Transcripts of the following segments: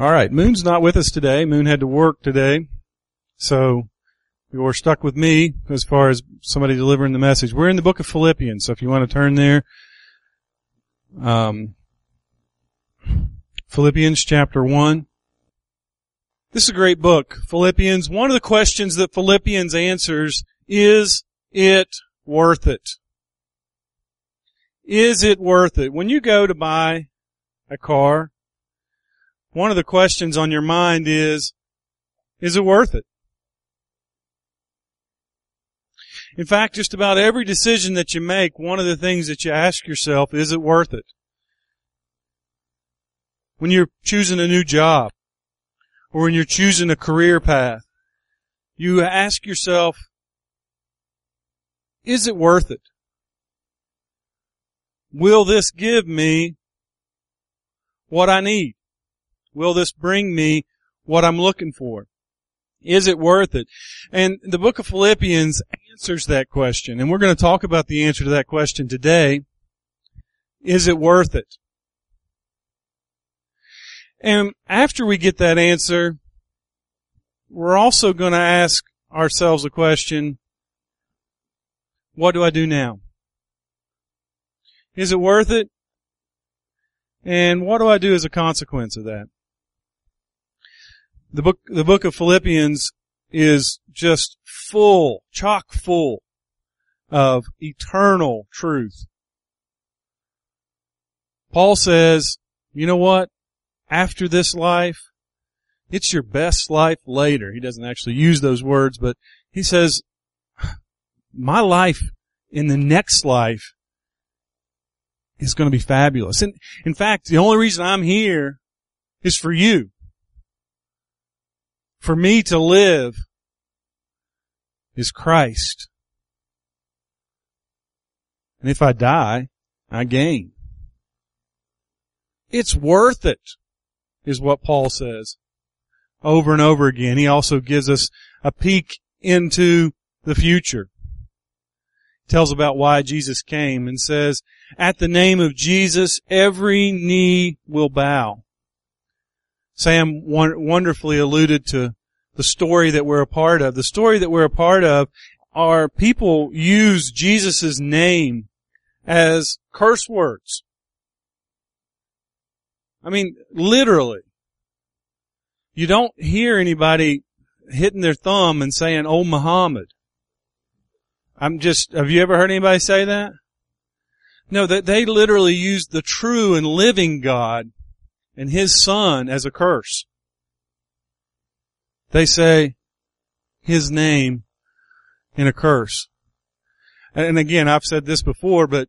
All right, Moon's not with us today. Moon had to work today. So you're stuck with me as far as somebody delivering the message. We're in the book of Philippians, so if you want to turn there, um, Philippians chapter 1. This is a great book, Philippians. One of the questions that Philippians answers is it worth it? Is it worth it? When you go to buy a car, one of the questions on your mind is, is it worth it? In fact, just about every decision that you make, one of the things that you ask yourself, is it worth it? When you're choosing a new job, or when you're choosing a career path, you ask yourself, is it worth it? Will this give me what I need? Will this bring me what I'm looking for? Is it worth it? And the book of Philippians answers that question. And we're going to talk about the answer to that question today. Is it worth it? And after we get that answer, we're also going to ask ourselves a question. What do I do now? Is it worth it? And what do I do as a consequence of that? The book, the book of Philippians is just full, chock full of eternal truth. Paul says, you know what? After this life, it's your best life later. He doesn't actually use those words, but he says, my life in the next life is going to be fabulous. And in fact, the only reason I'm here is for you. For me to live is Christ. And if I die, I gain. It's worth it, is what Paul says. Over and over again. He also gives us a peek into the future. Tells about why Jesus came and says, at the name of Jesus, every knee will bow. Sam wonderfully alluded to the story that we're a part of. The story that we're a part of are people use Jesus' name as curse words. I mean, literally. You don't hear anybody hitting their thumb and saying, oh Muhammad. I'm just, have you ever heard anybody say that? No, that they literally use the true and living God and His Son as a curse. They say His name in a curse. And again, I've said this before, but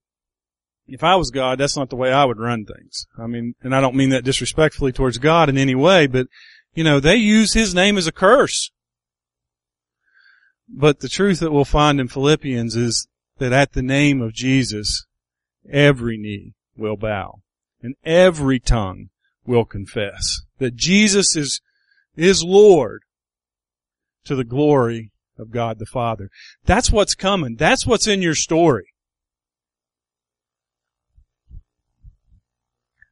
if I was God, that's not the way I would run things. I mean, and I don't mean that disrespectfully towards God in any way, but you know, they use His name as a curse. But the truth that we'll find in Philippians is that at the name of Jesus, every knee will bow and every tongue will confess that Jesus is, is Lord to the glory of God the Father. That's what's coming. That's what's in your story.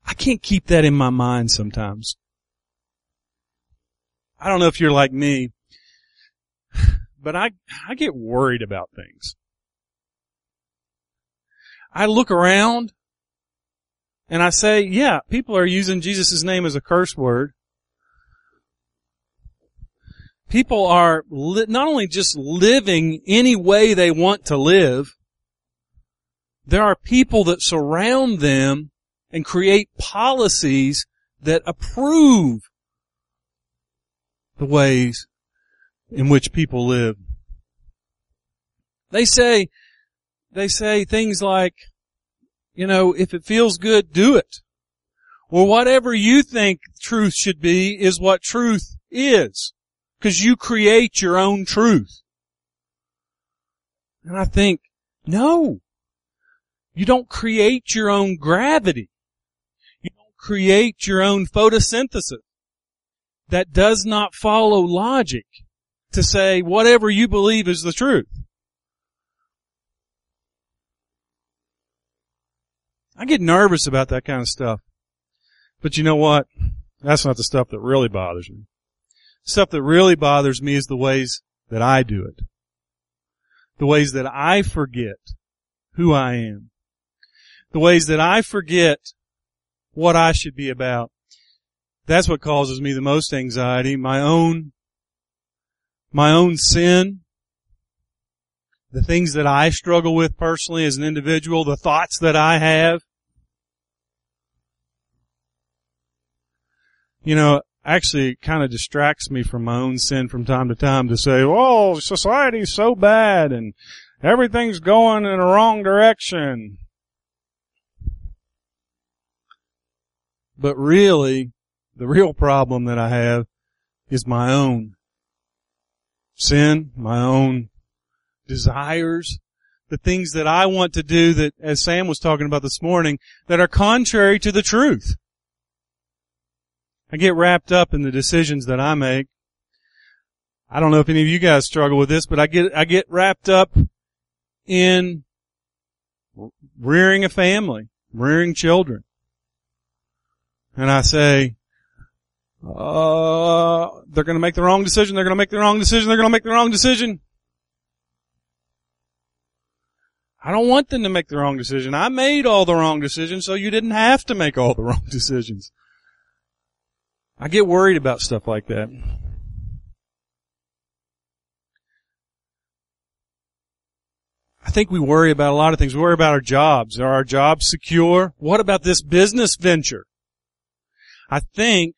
I can't keep that in my mind sometimes. I don't know if you're like me, but I, I get worried about things. I look around and I say, yeah, people are using Jesus' name as a curse word. People are li- not only just living any way they want to live, there are people that surround them and create policies that approve the ways in which people live. They say, they say things like, you know, if it feels good, do it. Or whatever you think truth should be is what truth is. Cause you create your own truth. And I think, no. You don't create your own gravity. You don't create your own photosynthesis. That does not follow logic to say whatever you believe is the truth. I get nervous about that kind of stuff. But you know what? That's not the stuff that really bothers me. The Stuff that really bothers me is the ways that I do it. The ways that I forget who I am. The ways that I forget what I should be about. That's what causes me the most anxiety. My own, my own sin, the things that I struggle with personally as an individual, the thoughts that I have. You know, actually kind of distracts me from my own sin from time to time to say, oh, society's so bad and everything's going in the wrong direction. But really, the real problem that I have is my own sin, my own desires, the things that I want to do that, as Sam was talking about this morning, that are contrary to the truth. I get wrapped up in the decisions that I make. I don't know if any of you guys struggle with this, but I get, I get wrapped up in rearing a family, rearing children. And I say, uh, they're gonna make the wrong decision, they're gonna make the wrong decision, they're gonna make the wrong decision. I don't want them to make the wrong decision. I made all the wrong decisions, so you didn't have to make all the wrong decisions. I get worried about stuff like that. I think we worry about a lot of things. We worry about our jobs. Are our jobs secure? What about this business venture? I think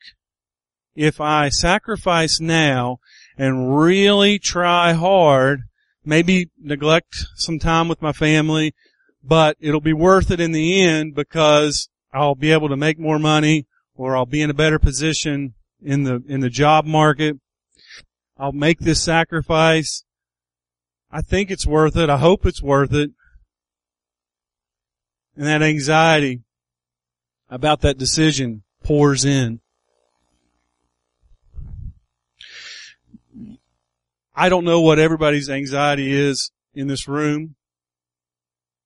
if I sacrifice now and really try hard, maybe neglect some time with my family, but it'll be worth it in the end because I'll be able to make more money or I'll be in a better position in the, in the job market. I'll make this sacrifice I think it's worth it. I hope it's worth it. And that anxiety about that decision pours in. I don't know what everybody's anxiety is in this room.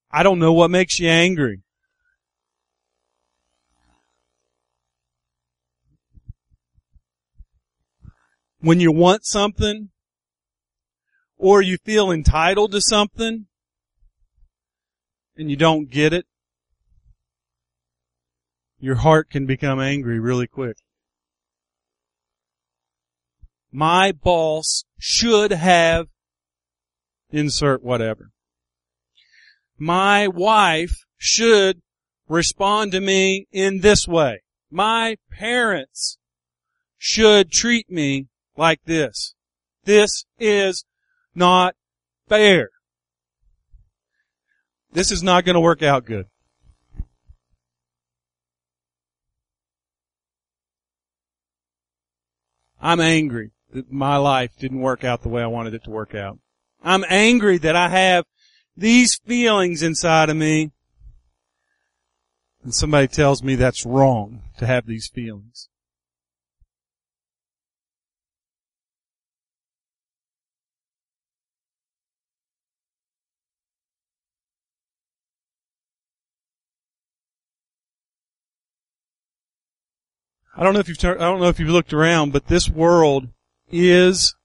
I don't know what makes you angry. When you want something or you feel entitled to something and you don't get it, your heart can become angry really quick. My boss should have insert whatever. My wife should respond to me in this way. My parents should treat me like this. This is not fair. This is not going to work out good. I'm angry that my life didn't work out the way I wanted it to work out. I'm angry that I have these feelings inside of me and somebody tells me that's wrong to have these feelings. I don't know if you've I don't know if you've looked around, but this world is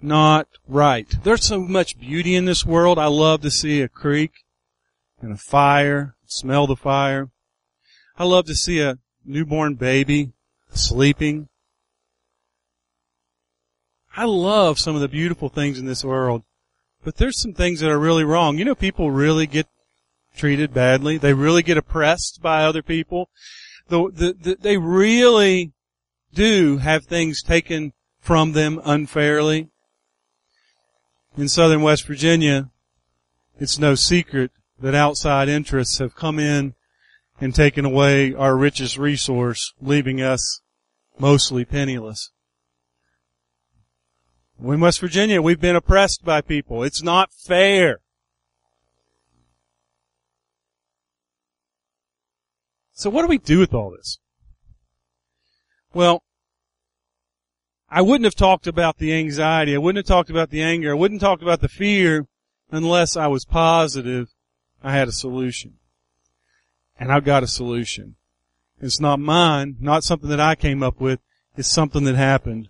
not right. There's so much beauty in this world. I love to see a creek and a fire, smell the fire. I love to see a newborn baby sleeping. I love some of the beautiful things in this world, but there's some things that are really wrong. You know, people really get treated badly. They really get oppressed by other people the, the, the, they really do have things taken from them unfairly. In southern West Virginia, it's no secret that outside interests have come in and taken away our richest resource, leaving us mostly penniless. In West Virginia, we've been oppressed by people. It's not fair. So what do we do with all this? Well, I wouldn't have talked about the anxiety. I wouldn't have talked about the anger. I wouldn't talk about the fear unless I was positive I had a solution. And I've got a solution. It's not mine, not something that I came up with. It's something that happened.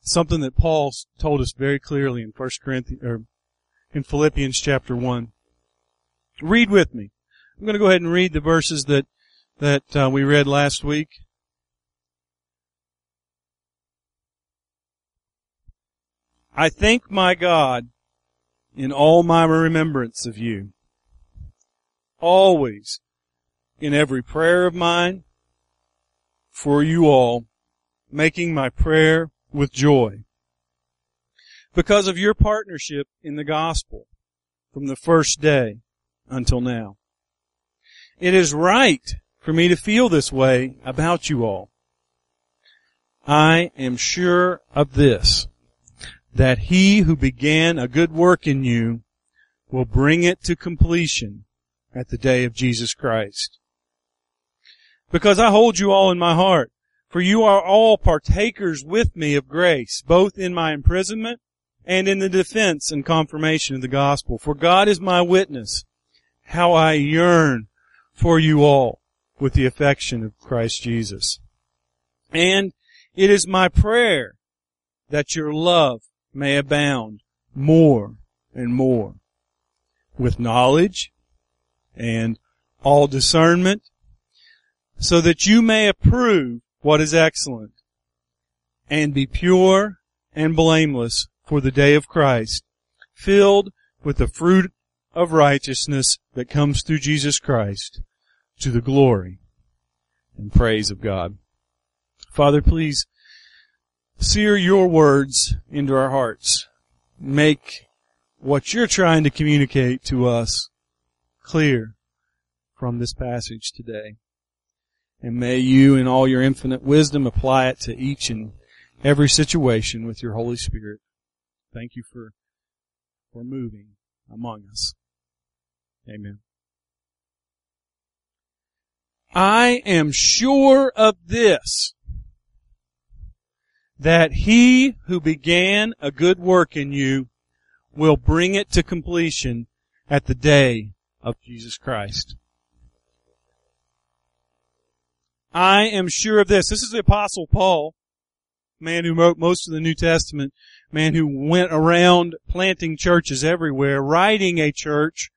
Something that Paul told us very clearly in First Corinthians, or in Philippians chapter 1. Read with me. I'm going to go ahead and read the verses that, that uh, we read last week. I thank my God in all my remembrance of you. Always in every prayer of mine for you all, making my prayer with joy. Because of your partnership in the gospel from the first day until now. It is right for me to feel this way about you all. I am sure of this, that he who began a good work in you will bring it to completion at the day of Jesus Christ. Because I hold you all in my heart, for you are all partakers with me of grace, both in my imprisonment and in the defense and confirmation of the gospel. For God is my witness, how I yearn for you all with the affection of Christ Jesus. And it is my prayer that your love may abound more and more with knowledge and all discernment so that you may approve what is excellent and be pure and blameless for the day of Christ, filled with the fruit of righteousness that comes through Jesus Christ to the glory and praise of God. Father, please sear your words into our hearts. Make what you're trying to communicate to us clear from this passage today. And may you in all your infinite wisdom apply it to each and every situation with your Holy Spirit. Thank you for, for moving among us. Amen. I am sure of this, that he who began a good work in you will bring it to completion at the day of Jesus Christ. I am sure of this. This is the apostle Paul, man who wrote most of the New Testament, man who went around planting churches everywhere, writing a church,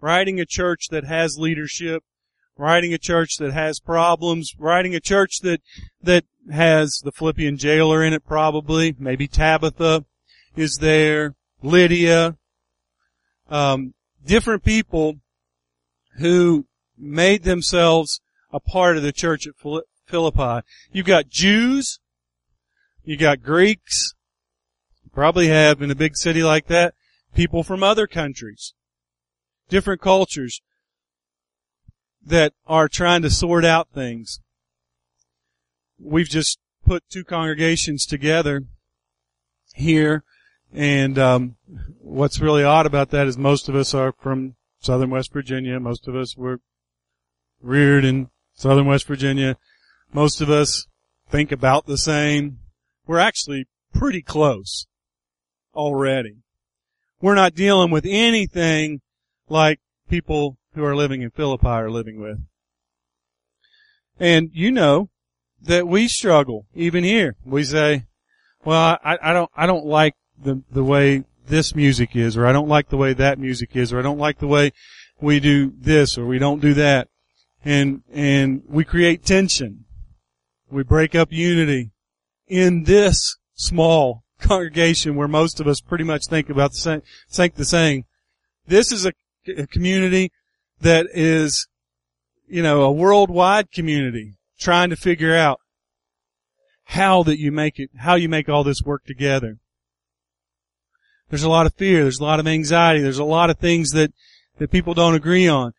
writing a church that has leadership, writing a church that has problems, writing a church that, that has the Philippian jailer in it probably, maybe Tabitha is there, Lydia, um, different people who made themselves a part of the church at Philippi. You've got Jews, you got Greeks, probably have in a big city like that, people from other countries, different cultures that are trying to sort out things. We've just put two congregations together here and um, what's really odd about that is most of us are from southern West Virginia. Most of us were reared in southern West Virginia. Most of us think about the same. We're actually pretty close already. We're not dealing with anything like people who are living in Philippi are living with. And you know that we struggle even here. We say, well, I, I don't, I don't like the, the way this music is, or I don't like the way that music is, or I don't like the way we do this, or we don't do that. And, and we create tension. We break up unity in this small congregation where most of us pretty much think about the same, think the same. This is a, a community that is, you know, a worldwide community trying to figure out how that you make it, how you make all this work together. There's a lot of fear. There's a lot of anxiety. There's a lot of things that, that people don't agree on.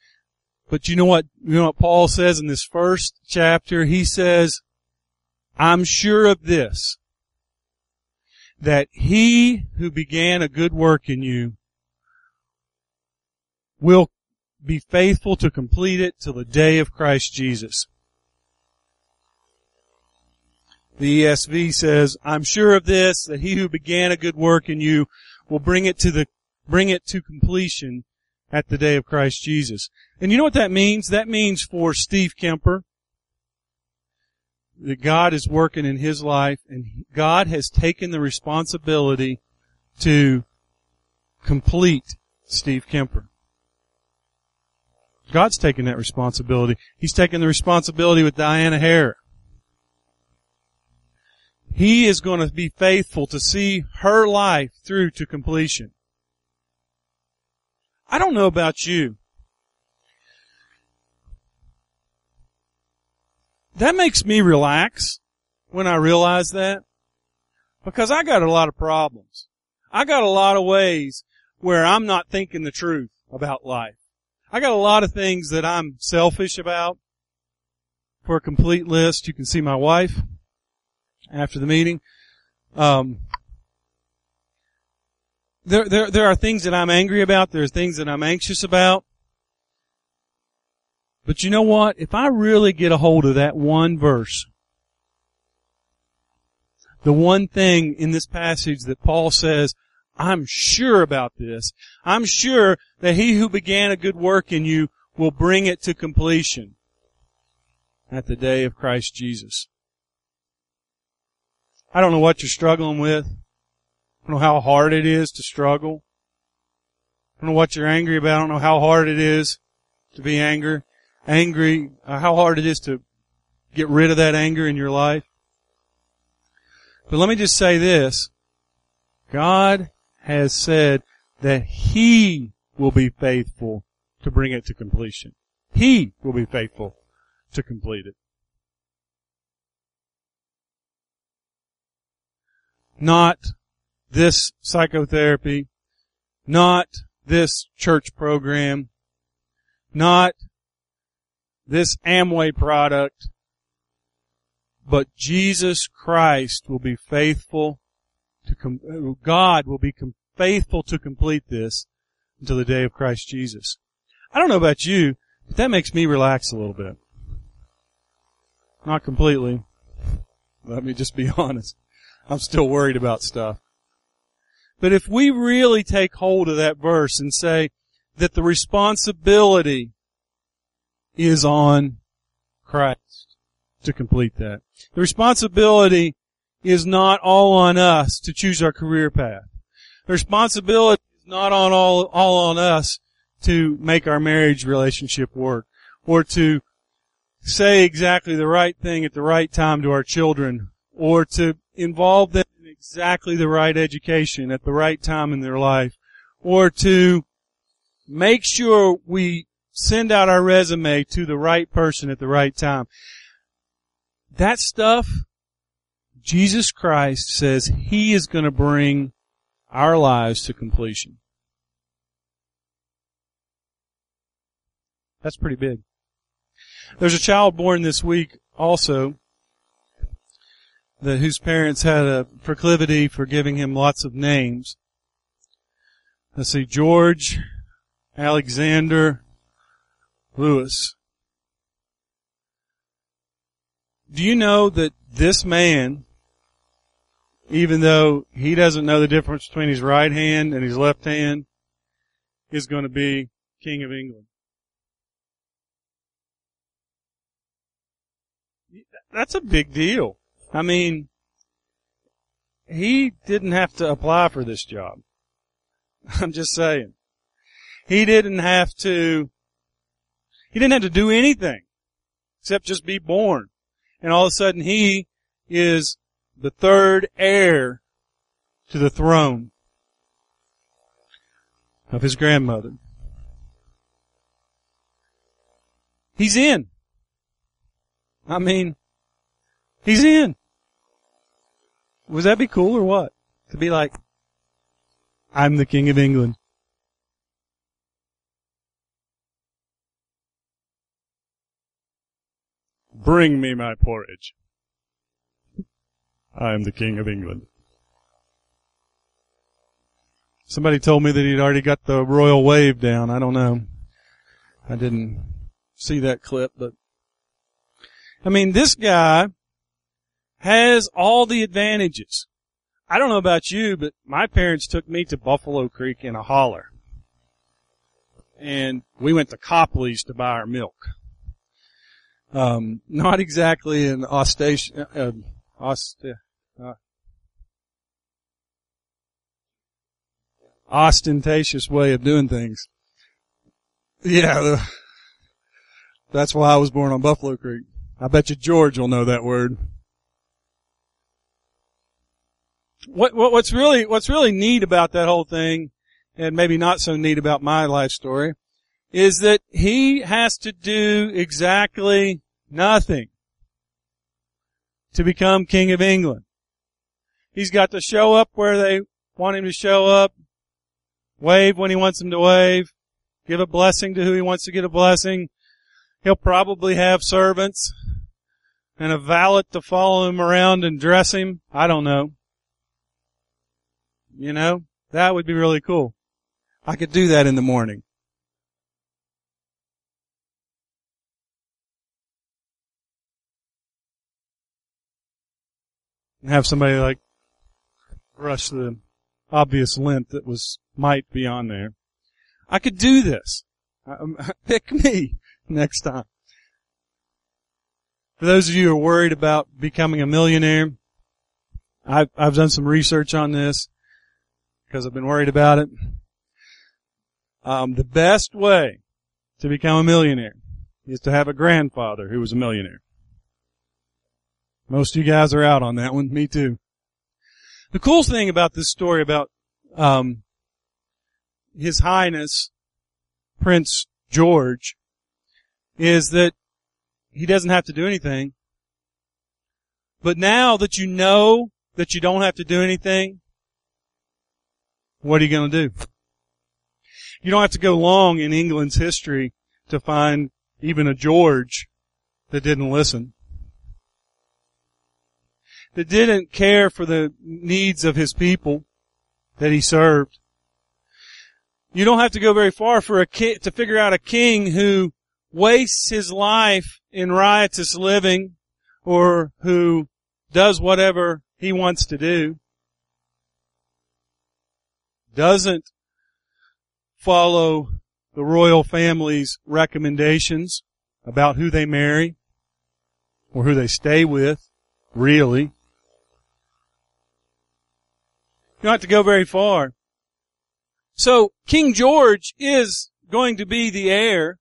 But you know what, you know what Paul says in this first chapter? He says, I'm sure of this, that he who began a good work in you will be faithful to complete it till the day of Christ Jesus. The ESV says, I'm sure of this, that he who began a good work in you will bring it to the, bring it to completion at the day of Christ Jesus. And you know what that means? That means for Steve Kemper, that God is working in his life and God has taken the responsibility to complete Steve Kemper. God's taking that responsibility. He's taking the responsibility with Diana Hare. He is going to be faithful to see her life through to completion. I don't know about you. That makes me relax when I realize that. Because I got a lot of problems. I got a lot of ways where I'm not thinking the truth about life. I got a lot of things that I'm selfish about. For a complete list, you can see my wife after the meeting. Um, there, there, there are things that I'm angry about. There are things that I'm anxious about. But you know what? If I really get a hold of that one verse, the one thing in this passage that Paul says, I'm sure about this. I'm sure that he who began a good work in you will bring it to completion at the day of Christ Jesus. I don't know what you're struggling with. I don't know how hard it is to struggle. I don't know what you're angry about. I don't know how hard it is to be angry angry, uh, how hard it is to get rid of that anger in your life. But let me just say this. God has said that He will be faithful to bring it to completion. He will be faithful to complete it. Not this psychotherapy, not this church program, not this Amway product, but Jesus Christ will be faithful to com- uh, God will be com- faithful to complete this until the day of Christ Jesus. I don't know about you, but that makes me relax a little bit. Not completely. Let me just be honest. I'm still worried about stuff. But if we really take hold of that verse and say that the responsibility is on Christ to complete that. The responsibility is not all on us to choose our career path. The responsibility is not on all, all on us to make our marriage relationship work or to say exactly the right thing at the right time to our children or to involve them in exactly the right education at the right time in their life or to make sure we send out our resume to the right person at the right time. That stuff, Jesus Christ says He is going to bring our lives to completion. That's pretty big. There's a child born this week also that whose parents had a proclivity for giving him lots of names. Let's see, George, Alexander, Louis. Do you know that this man, even though he doesn't know the difference between his right hand and his left hand, is going to be King of England? That's a big deal. I mean, he didn't have to apply for this job. I'm just saying. He didn't have to he didn't have to do anything except just be born. And all of a sudden he is the third heir to the throne of his grandmother. He's in. I mean, he's in. Would that be cool or what? To be like, I'm the king of England. Bring me my porridge. I am the King of England. Somebody told me that he'd already got the royal wave down. I don't know. I didn't see that clip, but I mean, this guy has all the advantages. I don't know about you, but my parents took me to Buffalo Creek in a holler. and we went to Copley's to buy our milk. Um, not exactly an ostentatious, uh, ost- uh, ostentatious way of doing things. Yeah, the, that's why I was born on Buffalo Creek. I bet you George will know that word. What, what, what's really, what's really neat about that whole thing, and maybe not so neat about my life story, is that he has to do exactly nothing to become King of England. He's got to show up where they want him to show up, wave when he wants him to wave, give a blessing to who he wants to get a blessing. He'll probably have servants and a valet to follow him around and dress him. I don't know. You know, that would be really cool. I could do that in the morning. And have somebody like brush the obvious lint that was might be on there. I could do this. Um, pick me next time. For those of you who are worried about becoming a millionaire, I've, I've done some research on this because I've been worried about it. Um, the best way to become a millionaire is to have a grandfather who was a millionaire. Most of you guys are out on that one. Me too. The cool thing about this story about um, His Highness Prince George is that he doesn't have to do anything. But now that you know that you don't have to do anything, what are you going to do? You don't have to go long in England's history to find even a George that didn't listen that didn't care for the needs of his people that he served. You don't have to go very far for a ki- to figure out a king who wastes his life in riotous living or who does whatever he wants to do. Doesn't follow the royal family's recommendations about who they marry or who they stay with, really. You don't have to go very far. So King George is going to be the heir.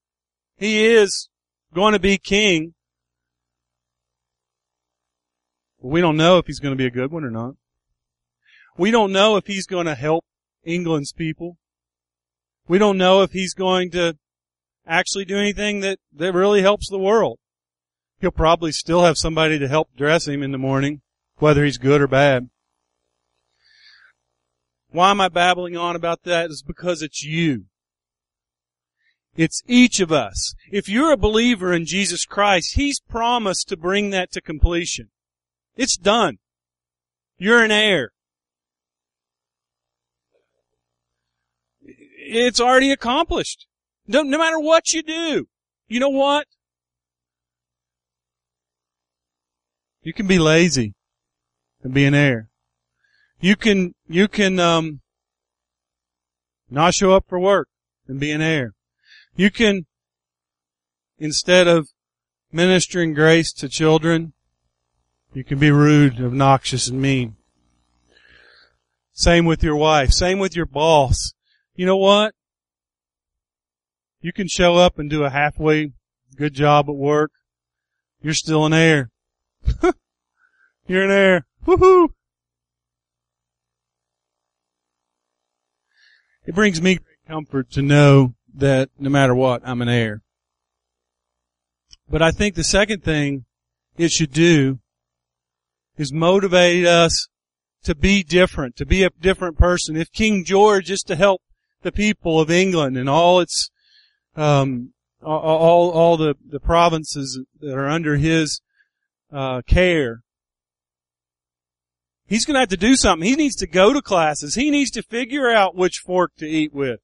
He is going to be king. we don't know if he's going to be a good one or not. We don't know if he's going to help England's people. We don't know if he's going to actually do anything that, that really helps the world. He'll probably still have somebody to help dress him in the morning, whether he's good or bad. Why am I babbling on about that? It's because it's you. It's each of us. If you're a believer in Jesus Christ, He's promised to bring that to completion. It's done. You're an heir. It's already accomplished. No, no matter what you do. You know what? You can be lazy and be an heir. You can, you can, um, not show up for work and be an heir. You can, instead of ministering grace to children, you can be rude, obnoxious, and mean. Same with your wife. Same with your boss. You know what? You can show up and do a halfway good job at work. You're still an heir. You're an heir. Woohoo! It brings me great comfort to know that no matter what, I'm an heir. But I think the second thing it should do is motivate us to be different, to be a different person. If King George is to help the people of England and all its, um, all, all the, the provinces that are under his, uh, care, He's going to have to do something. He needs to go to classes. He needs to figure out which fork to eat with.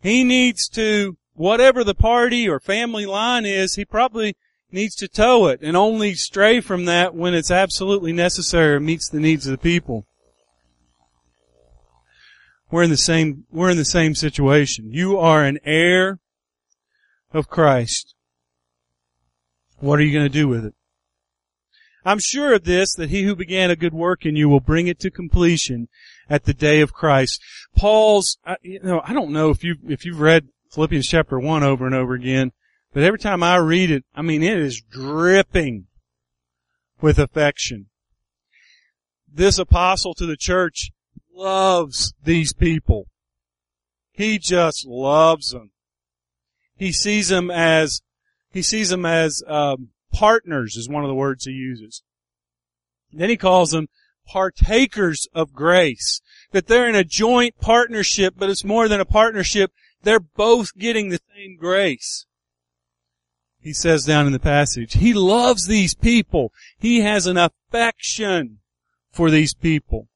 He needs to, whatever the party or family line is, he probably needs to toe it and only stray from that when it's absolutely necessary or meets the needs of the people. we're in the same, we're in the same situation. You are an heir of Christ. What are you going to do with it? I'm sure of this, that he who began a good work in you will bring it to completion at the day of Christ. Paul's, you know, I don't know if you, if you've read Philippians chapter 1 over and over again, but every time I read it, I mean, it is dripping with affection. This apostle to the church loves these people. He just loves them. He sees them as, he sees them as, um, partners is one of the words he uses. Then he calls them partakers of grace. That they're in a joint partnership, but it's more than a partnership. They're both getting the same grace he says down in the passage. He loves these people. He has an affection for these people.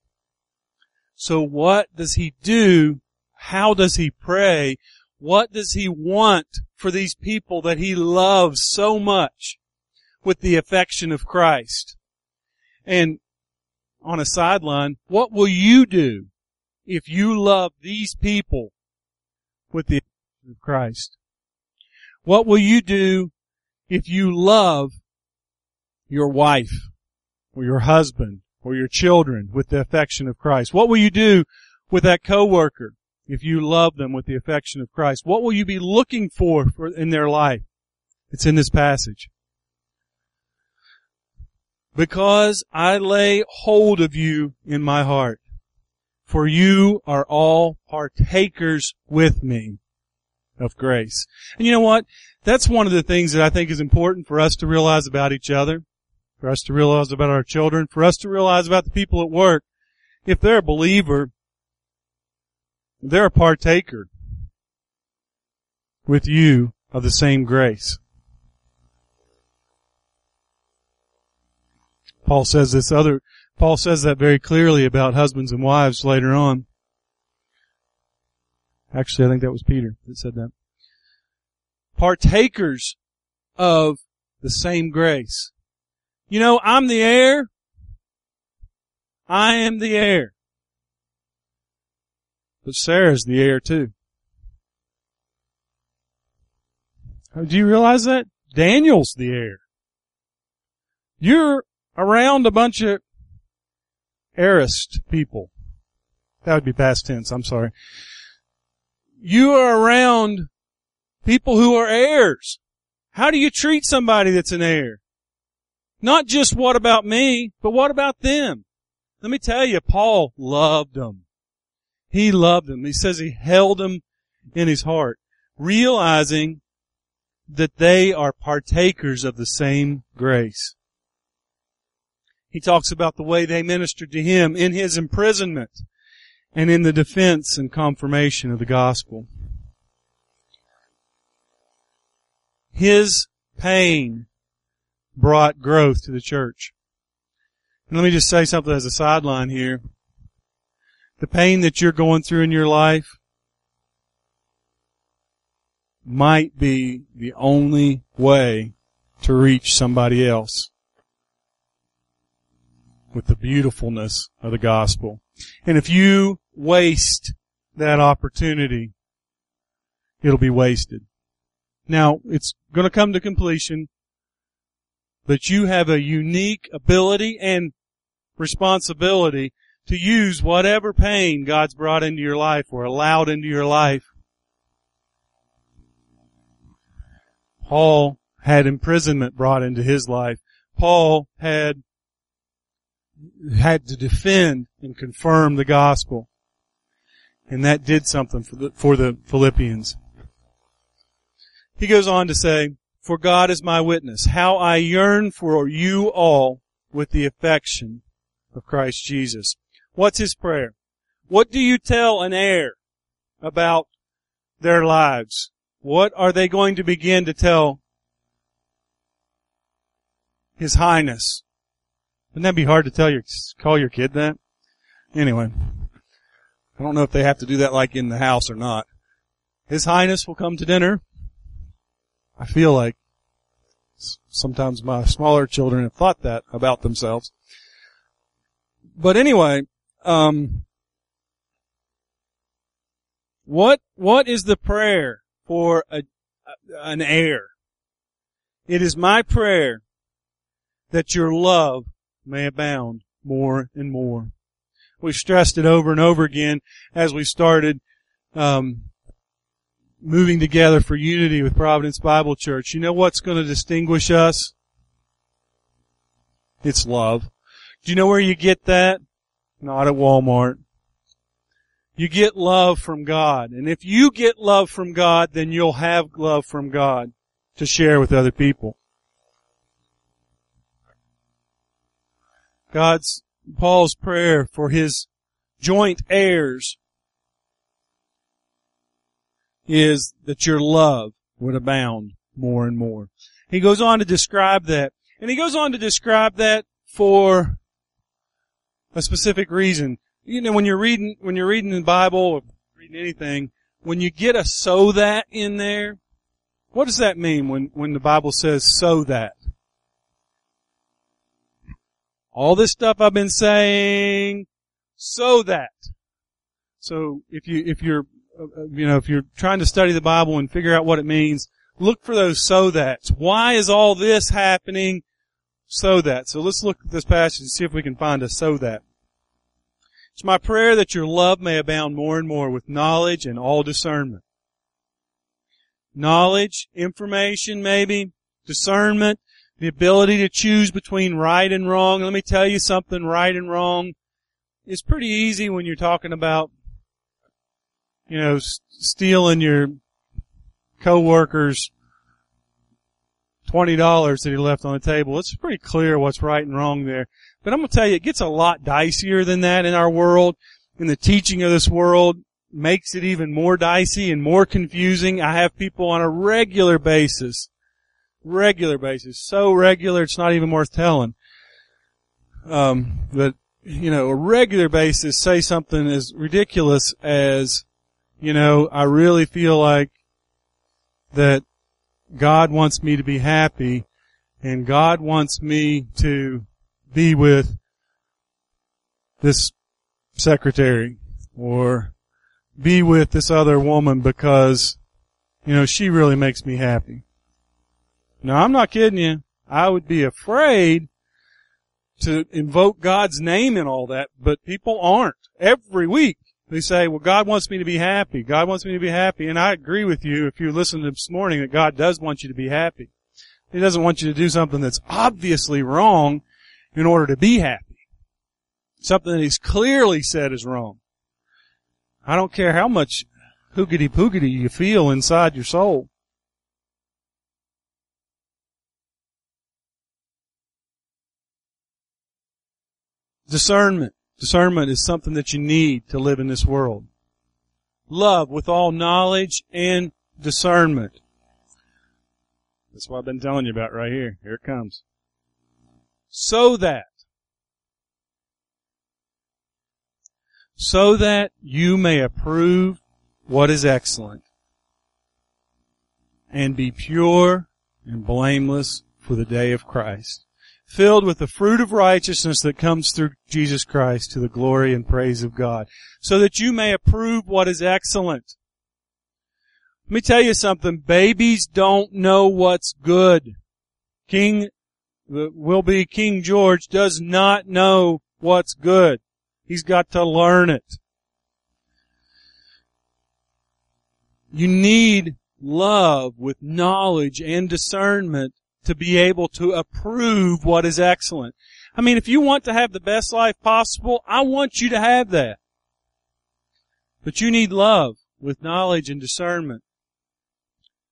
So what does he do? How does he pray? What does he want for these people that he loves so much with the affection of Christ? And on a sideline, what will you do if you love these people with the affection of Christ? What will you do if you love your wife or your husband or your children with the affection of Christ? What will you do with that coworker if you love them with the affection of Christ? What will you be looking for, for in their life? It's in this passage. Because I lay hold of you in my heart, for you are all partakers with me of grace. And you know what? That's one of the things that I think is important for us to realize about each other, for us to realize about our children, for us to realize about the people at work. If they're a believer, they're a partaker with you of the same grace. Paul says this other, Paul says that very clearly about husbands and wives later on. Actually, I think that was Peter that said that. Partakers of the same grace. You know, I'm the heir. I am the heir. But Sarah's the heir too. Do you realize that? Daniel's the heir. You're around a bunch of heirist people. That would be past tense, I'm sorry you are around people who are heirs. How do you treat somebody that's an heir? Not just what about me, but what about them? Let me tell you, Paul loved them. He loved them. He says he held them in his heart, realizing that they are partakers of the same grace. He talks about the way they ministered to him in his imprisonment and in the defense and confirmation of the gospel. His pain brought growth to the church. And let me just say something as a sideline here. The pain that you're going through in your life might be the only way to reach somebody else with the beautifulness of the gospel. And if you waste that opportunity, it'll be wasted. Now, it's going to come to completion, but you have a unique ability and responsibility to use whatever pain God's brought into your life or allowed into your life. Paul had imprisonment brought into his life. Paul had had to defend and confirm the gospel. And that did something for the, for the Philippians. He goes on to say, For God is my witness, how I yearn for you all with the affection of Christ Jesus. What's his prayer? What do you tell an heir about their lives? What are they going to begin to tell His Highness? Wouldn't that be hard to tell your, call your kid that? Anyway. I don't know if they have to do that like in the house or not. His Highness will come to dinner. I feel like sometimes my smaller children have thought that about themselves. But anyway, um, What, what is the prayer for a, an heir? It is my prayer that your love may abound more and more. We stressed it over and over again as we started um, moving together for unity with Providence Bible Church. You know what's going to distinguish us? It's love. Do you know where you get that? Not at Walmart. You get love from God. And if you get love from God, then you'll have love from God to share with other people. God's, Paul's prayer for his joint heirs is that your love would abound more and more. He goes on to describe that. And he goes on to describe that for a specific reason. You know, when you're reading, when you're reading the Bible or reading anything, when you get a so that in there, what does that mean when, when the Bible says so that? All this stuff I've been saying, so that. So if you, if you're, uh, you know, if you're trying to study the Bible and figure out what it means, look for those so that's. Why is all this happening? So that. So let's look at this passage and see if we can find a so that. It's my prayer that your love may abound more and more with knowledge and all discernment. Knowledge, information maybe, discernment, the ability to choose between right and wrong. Let me tell you something, right and wrong is pretty easy when you're talking about, you know, stealing your coworker's twenty dollars that he left on the table. It's pretty clear what's right and wrong there. But I'm gonna tell you, it gets a lot dicier than that in our world. And the teaching of this world makes it even more dicey and more confusing. I have people on a regular basis, regular basis, so regular it's not even worth telling. Um, but you know, a regular basis say something as ridiculous as, you know, I really feel like that God wants me to be happy and God wants me to be with this secretary or be with this other woman because, you know, she really makes me happy. Now I'm not kidding you. I would be afraid to invoke God's name in all that, but people aren't. Every week they say, well, God wants me to be happy. God wants me to be happy. And I agree with you if you listen to this morning that God does want you to be happy. He doesn't want you to do something that's obviously wrong in order to be happy. Something that he's clearly said is wrong. I don't care how much hoogity poogity you feel inside your soul. Discernment. Discernment is something that you need to live in this world. Love with all knowledge and discernment. That's what I've been telling you about right here. Here it comes. So that, so that you may approve what is excellent and be pure and blameless for the day of Christ filled with the fruit of righteousness that comes through Jesus Christ to the glory and praise of God, so that you may approve what is excellent. Let me tell you something, babies don't know what's good. King, will be King George does not know what's good. He's got to learn it. You need love with knowledge and discernment to be able to approve what is excellent. I mean, if you want to have the best life possible, I want you to have that. But you need love with knowledge and discernment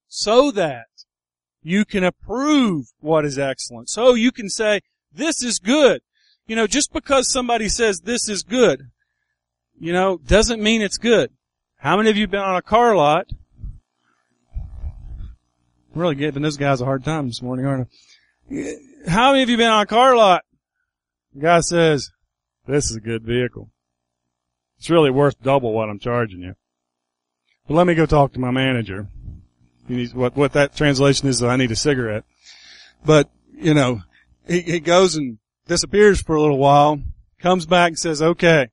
so that you can approve what is excellent. So you can say, this is good. You know, just because somebody says this is good, you know, doesn't mean it's good. How many of you been on a car lot I'm really giving those guys a hard time this morning, aren't I? How many of you been on a car lot? The guy says, this is a good vehicle. It's really worth double what I'm charging you. But let me go talk to my manager. Needs, what, what that translation is, I need a cigarette. But, you know, he, he goes and disappears for a little while, comes back and says, okay,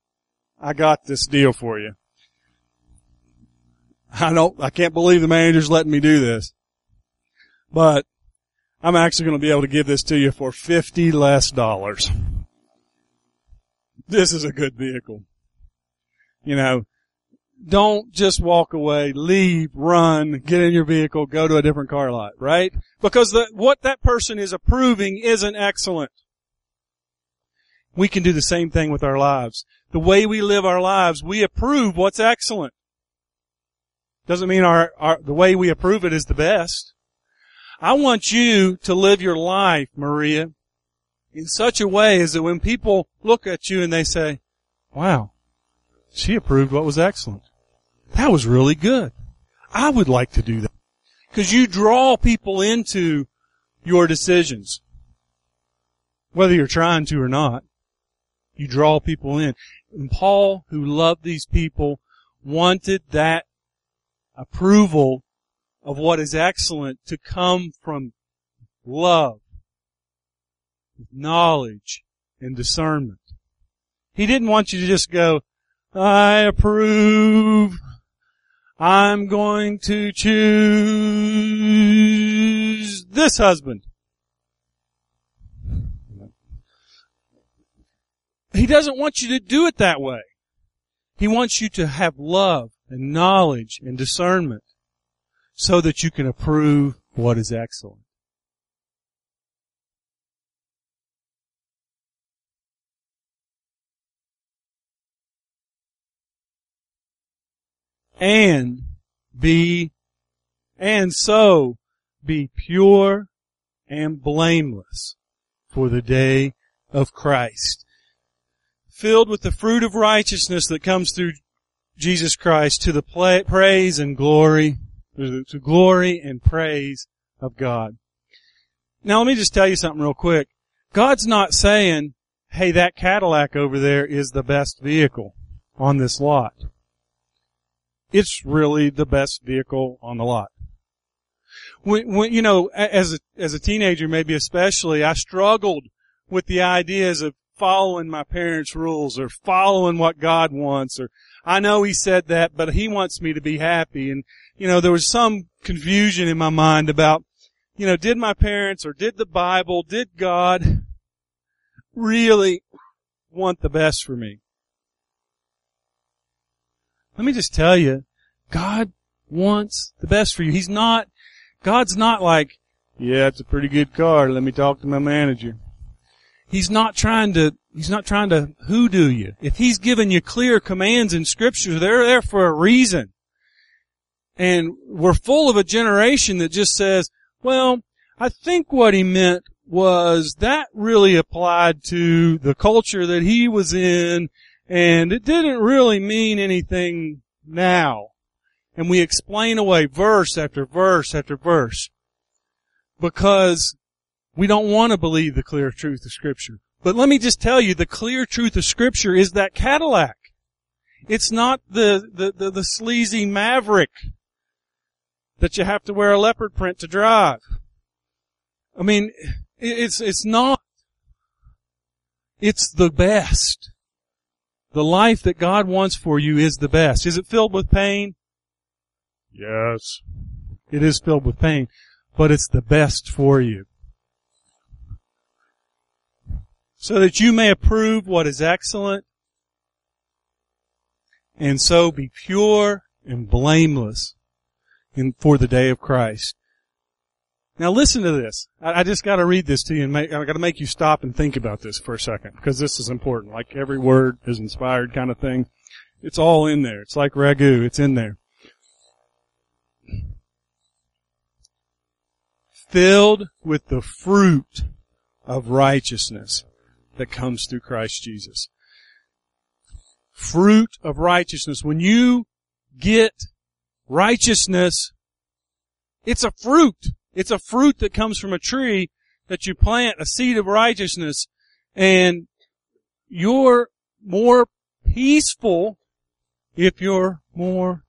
I got this deal for you. I don't, I can't believe the manager's letting me do this. But I'm actually going to be able to give this to you for 50 less dollars. This is a good vehicle. You know, don't just walk away, leave, run, get in your vehicle, go to a different car lot, right? Because the, what that person is approving isn't excellent. We can do the same thing with our lives. The way we live our lives, we approve what's excellent. Doesn't mean our, our the way we approve it is the best. I want you to live your life, Maria, in such a way as that when people look at you and they say, wow, she approved what was excellent. That was really good. I would like to do that. Because you draw people into your decisions. Whether you're trying to or not. You draw people in. And Paul, who loved these people, wanted that approval of what is excellent to come from love, knowledge, and discernment. He didn't want you to just go, I approve. I'm going to choose this husband. He doesn't want you to do it that way. He wants you to have love and knowledge and discernment so that you can approve what is excellent. And be, and so be pure and blameless for the day of Christ filled with the fruit of righteousness that comes through Jesus Christ to the praise and glory, to glory and praise of God. Now let me just tell you something real quick. God's not saying, hey, that Cadillac over there is the best vehicle on this lot. It's really the best vehicle on the lot. When, when, you know, as a, as a teenager, maybe especially, I struggled with the ideas of following my parents' rules or following what God wants or I know he said that, but he wants me to be happy. And, you know, there was some confusion in my mind about, you know, did my parents or did the Bible, did God really want the best for me? Let me just tell you, God wants the best for you. He's not, God's not like, yeah, it's a pretty good car. Let me talk to my manager. He's not trying to, he's not trying to hoodoo you. If he's given you clear commands in scripture, they're there for a reason. And we're full of a generation that just says, well, I think what he meant was that really applied to the culture that he was in and it didn't really mean anything now. And we explain away verse after verse after verse because we don't want to believe the clear truth of scripture. But let me just tell you, the clear truth of scripture is that Cadillac. It's not the, the, the, the sleazy maverick that you have to wear a leopard print to drive. I mean, it's, it's not. It's the best. The life that God wants for you is the best. Is it filled with pain? Yes. It is filled with pain, but it's the best for you. so that you may approve what is excellent, and so be pure and blameless in, for the day of Christ. Now listen to this. I, I just gotta read this to you and make, I gotta make you stop and think about this for a second, because this is important. Like every word is inspired kind of thing. It's all in there. It's like ragu. It's in there. Filled with the fruit of righteousness that comes through Christ Jesus. Fruit of righteousness. When you get righteousness, it's a fruit. It's a fruit that comes from a tree that you plant, a seed of righteousness, and you're more peaceful if you're more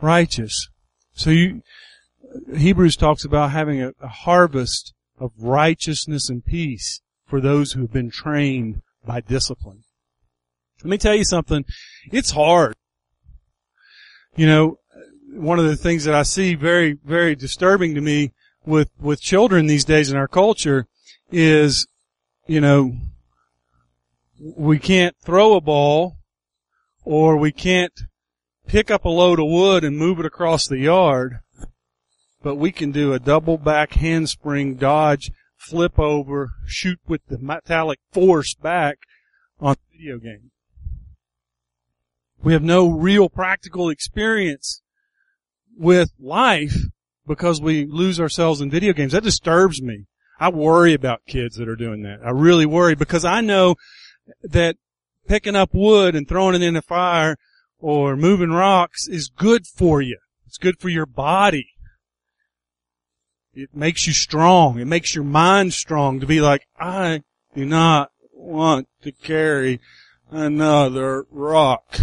righteous. So you, Hebrews talks about having a, a harvest of righteousness and peace for those who have been trained by discipline. Let me tell you something. It's hard. You know, one of the things that I see very, very disturbing to me with, with children these days in our culture is, you know, we can't throw a ball or we can't pick up a load of wood and move it across the yard, but we can do a double back handspring dodge, flip over, shoot with the metallic force back on video game. We have no real practical experience with life because we lose ourselves in video games. That disturbs me. I worry about kids that are doing that. I really worry because I know that picking up wood and throwing it in the fire or moving rocks is good for you. It's good for your body. It makes you strong. It makes your mind strong to be like, I do not want to carry another rock.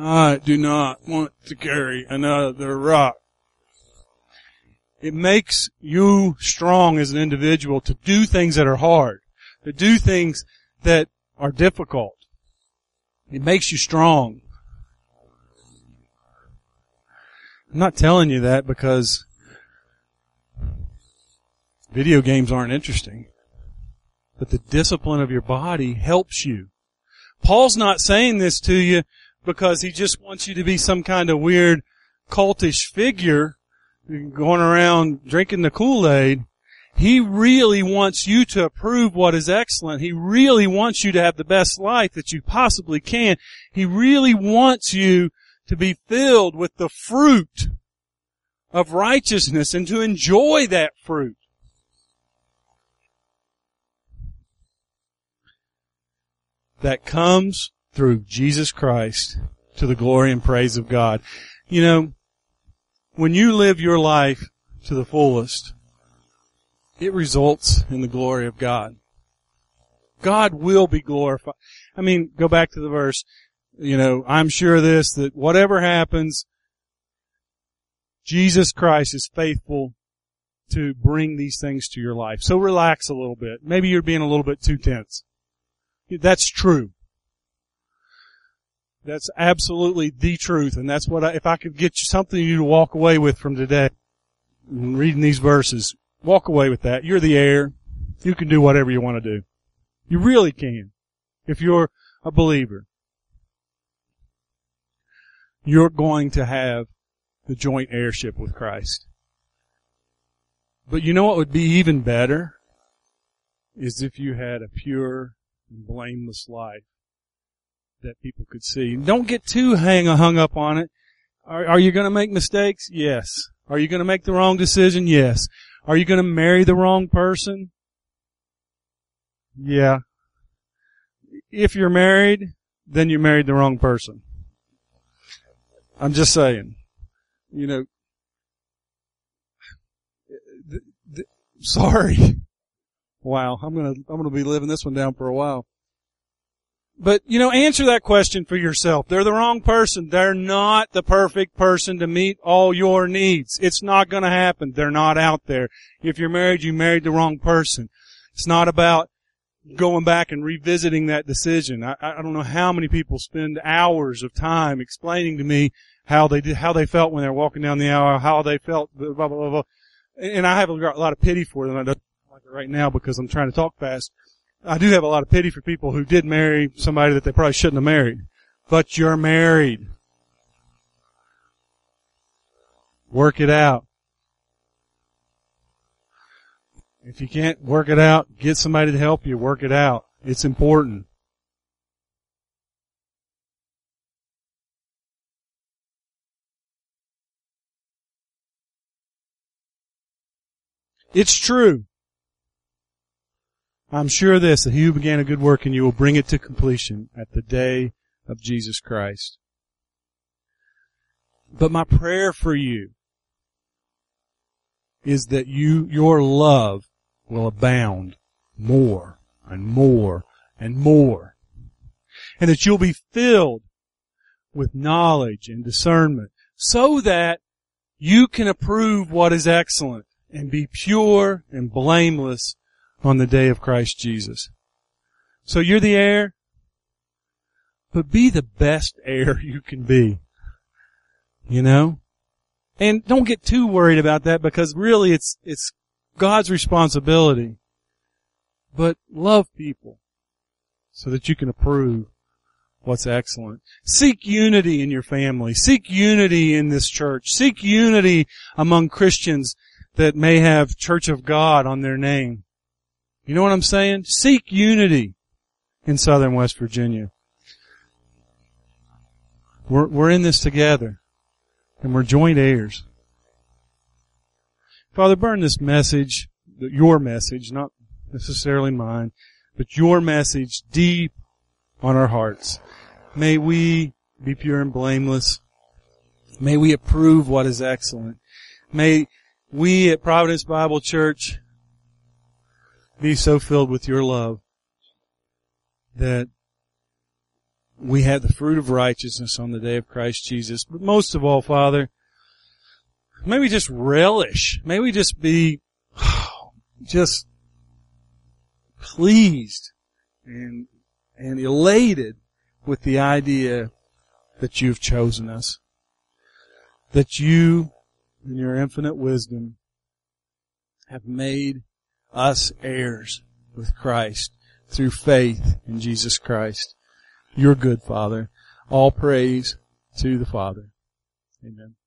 I do not want to carry another rock. It makes you strong as an individual to do things that are hard, to do things that are difficult. It makes you strong. I'm not telling you that because video games aren't interesting, but the discipline of your body helps you. Paul's not saying this to you because he just wants you to be some kind of weird cultish figure going around drinking the Kool-Aid. He really wants you to approve what is excellent. He really wants you to have the best life that you possibly can. He really wants you to be filled with the fruit of righteousness and to enjoy that fruit. That comes through Jesus Christ to the glory and praise of God. You know, when you live your life to the fullest, it results in the glory of God. God will be glorified. I mean, go back to the verse, you know, I'm sure of this, that whatever happens, Jesus Christ is faithful to bring these things to your life. So relax a little bit. Maybe you're being a little bit too tense. That's true. That's absolutely the truth, and that's what I, if I could get you something you to walk away with from today, reading these verses, walk away with that. You're the heir. You can do whatever you want to do. You really can. If you're a believer. You're going to have the joint heirship with Christ. But you know what would be even better? Is if you had a pure and blameless life that people could see. Don't get too hang hung up on it. Are, are you going to make mistakes? Yes. Are you going to make the wrong decision? Yes. Are you going to marry the wrong person? Yeah. If you're married, then you married the wrong person. I'm just saying. You know, sorry. Wow, I'm gonna I'm gonna be living this one down for a while. But, you know, answer that question for yourself. They're the wrong person. They're not the perfect person to meet all your needs. It's not gonna happen. They're not out there. If you're married, you married the wrong person. It's not about going back and revisiting that decision. I, I don't know how many people spend hours of time explaining to me how they did, how they felt when they were walking down the aisle, how they felt, blah, blah, blah, blah. And I have a lot of pity for them. I don't like it right now because I'm trying to talk fast. I do have a lot of pity for people who did marry somebody that they probably shouldn't have married. But you're married. Work it out. If you can't work it out, get somebody to help you work it out. It's important. It's true. I'm sure this, that he who began a good work in you will bring it to completion at the day of Jesus Christ. But my prayer for you is that you, your love will abound more and more and more. And that you'll be filled with knowledge and discernment so that you can approve what is excellent and be pure and blameless on the day of Christ Jesus. So you're the heir. but be the best heir you can be. You know? And don't get too worried about that because really it's, it's God's responsibility. But love people so that you can approve what's excellent. Seek unity in your family. Seek unity in this church. Seek unity among Christians that may have Church of God on their name. You know what I'm saying? Seek unity in southern West Virginia. We're, we're in this together and we're joint heirs. Father, burn this message, your message, not necessarily mine, but your message deep on our hearts. May we be pure and blameless. May we approve what is excellent. May we at Providence Bible Church be so filled with your love that we have the fruit of righteousness on the day of Christ Jesus. But most of all, Father, may we just relish. May we just be just pleased and, and elated with the idea that you've chosen us. That you, in your infinite wisdom, have made us heirs with Christ through faith in Jesus Christ. Your good Father. All praise to the Father. Amen.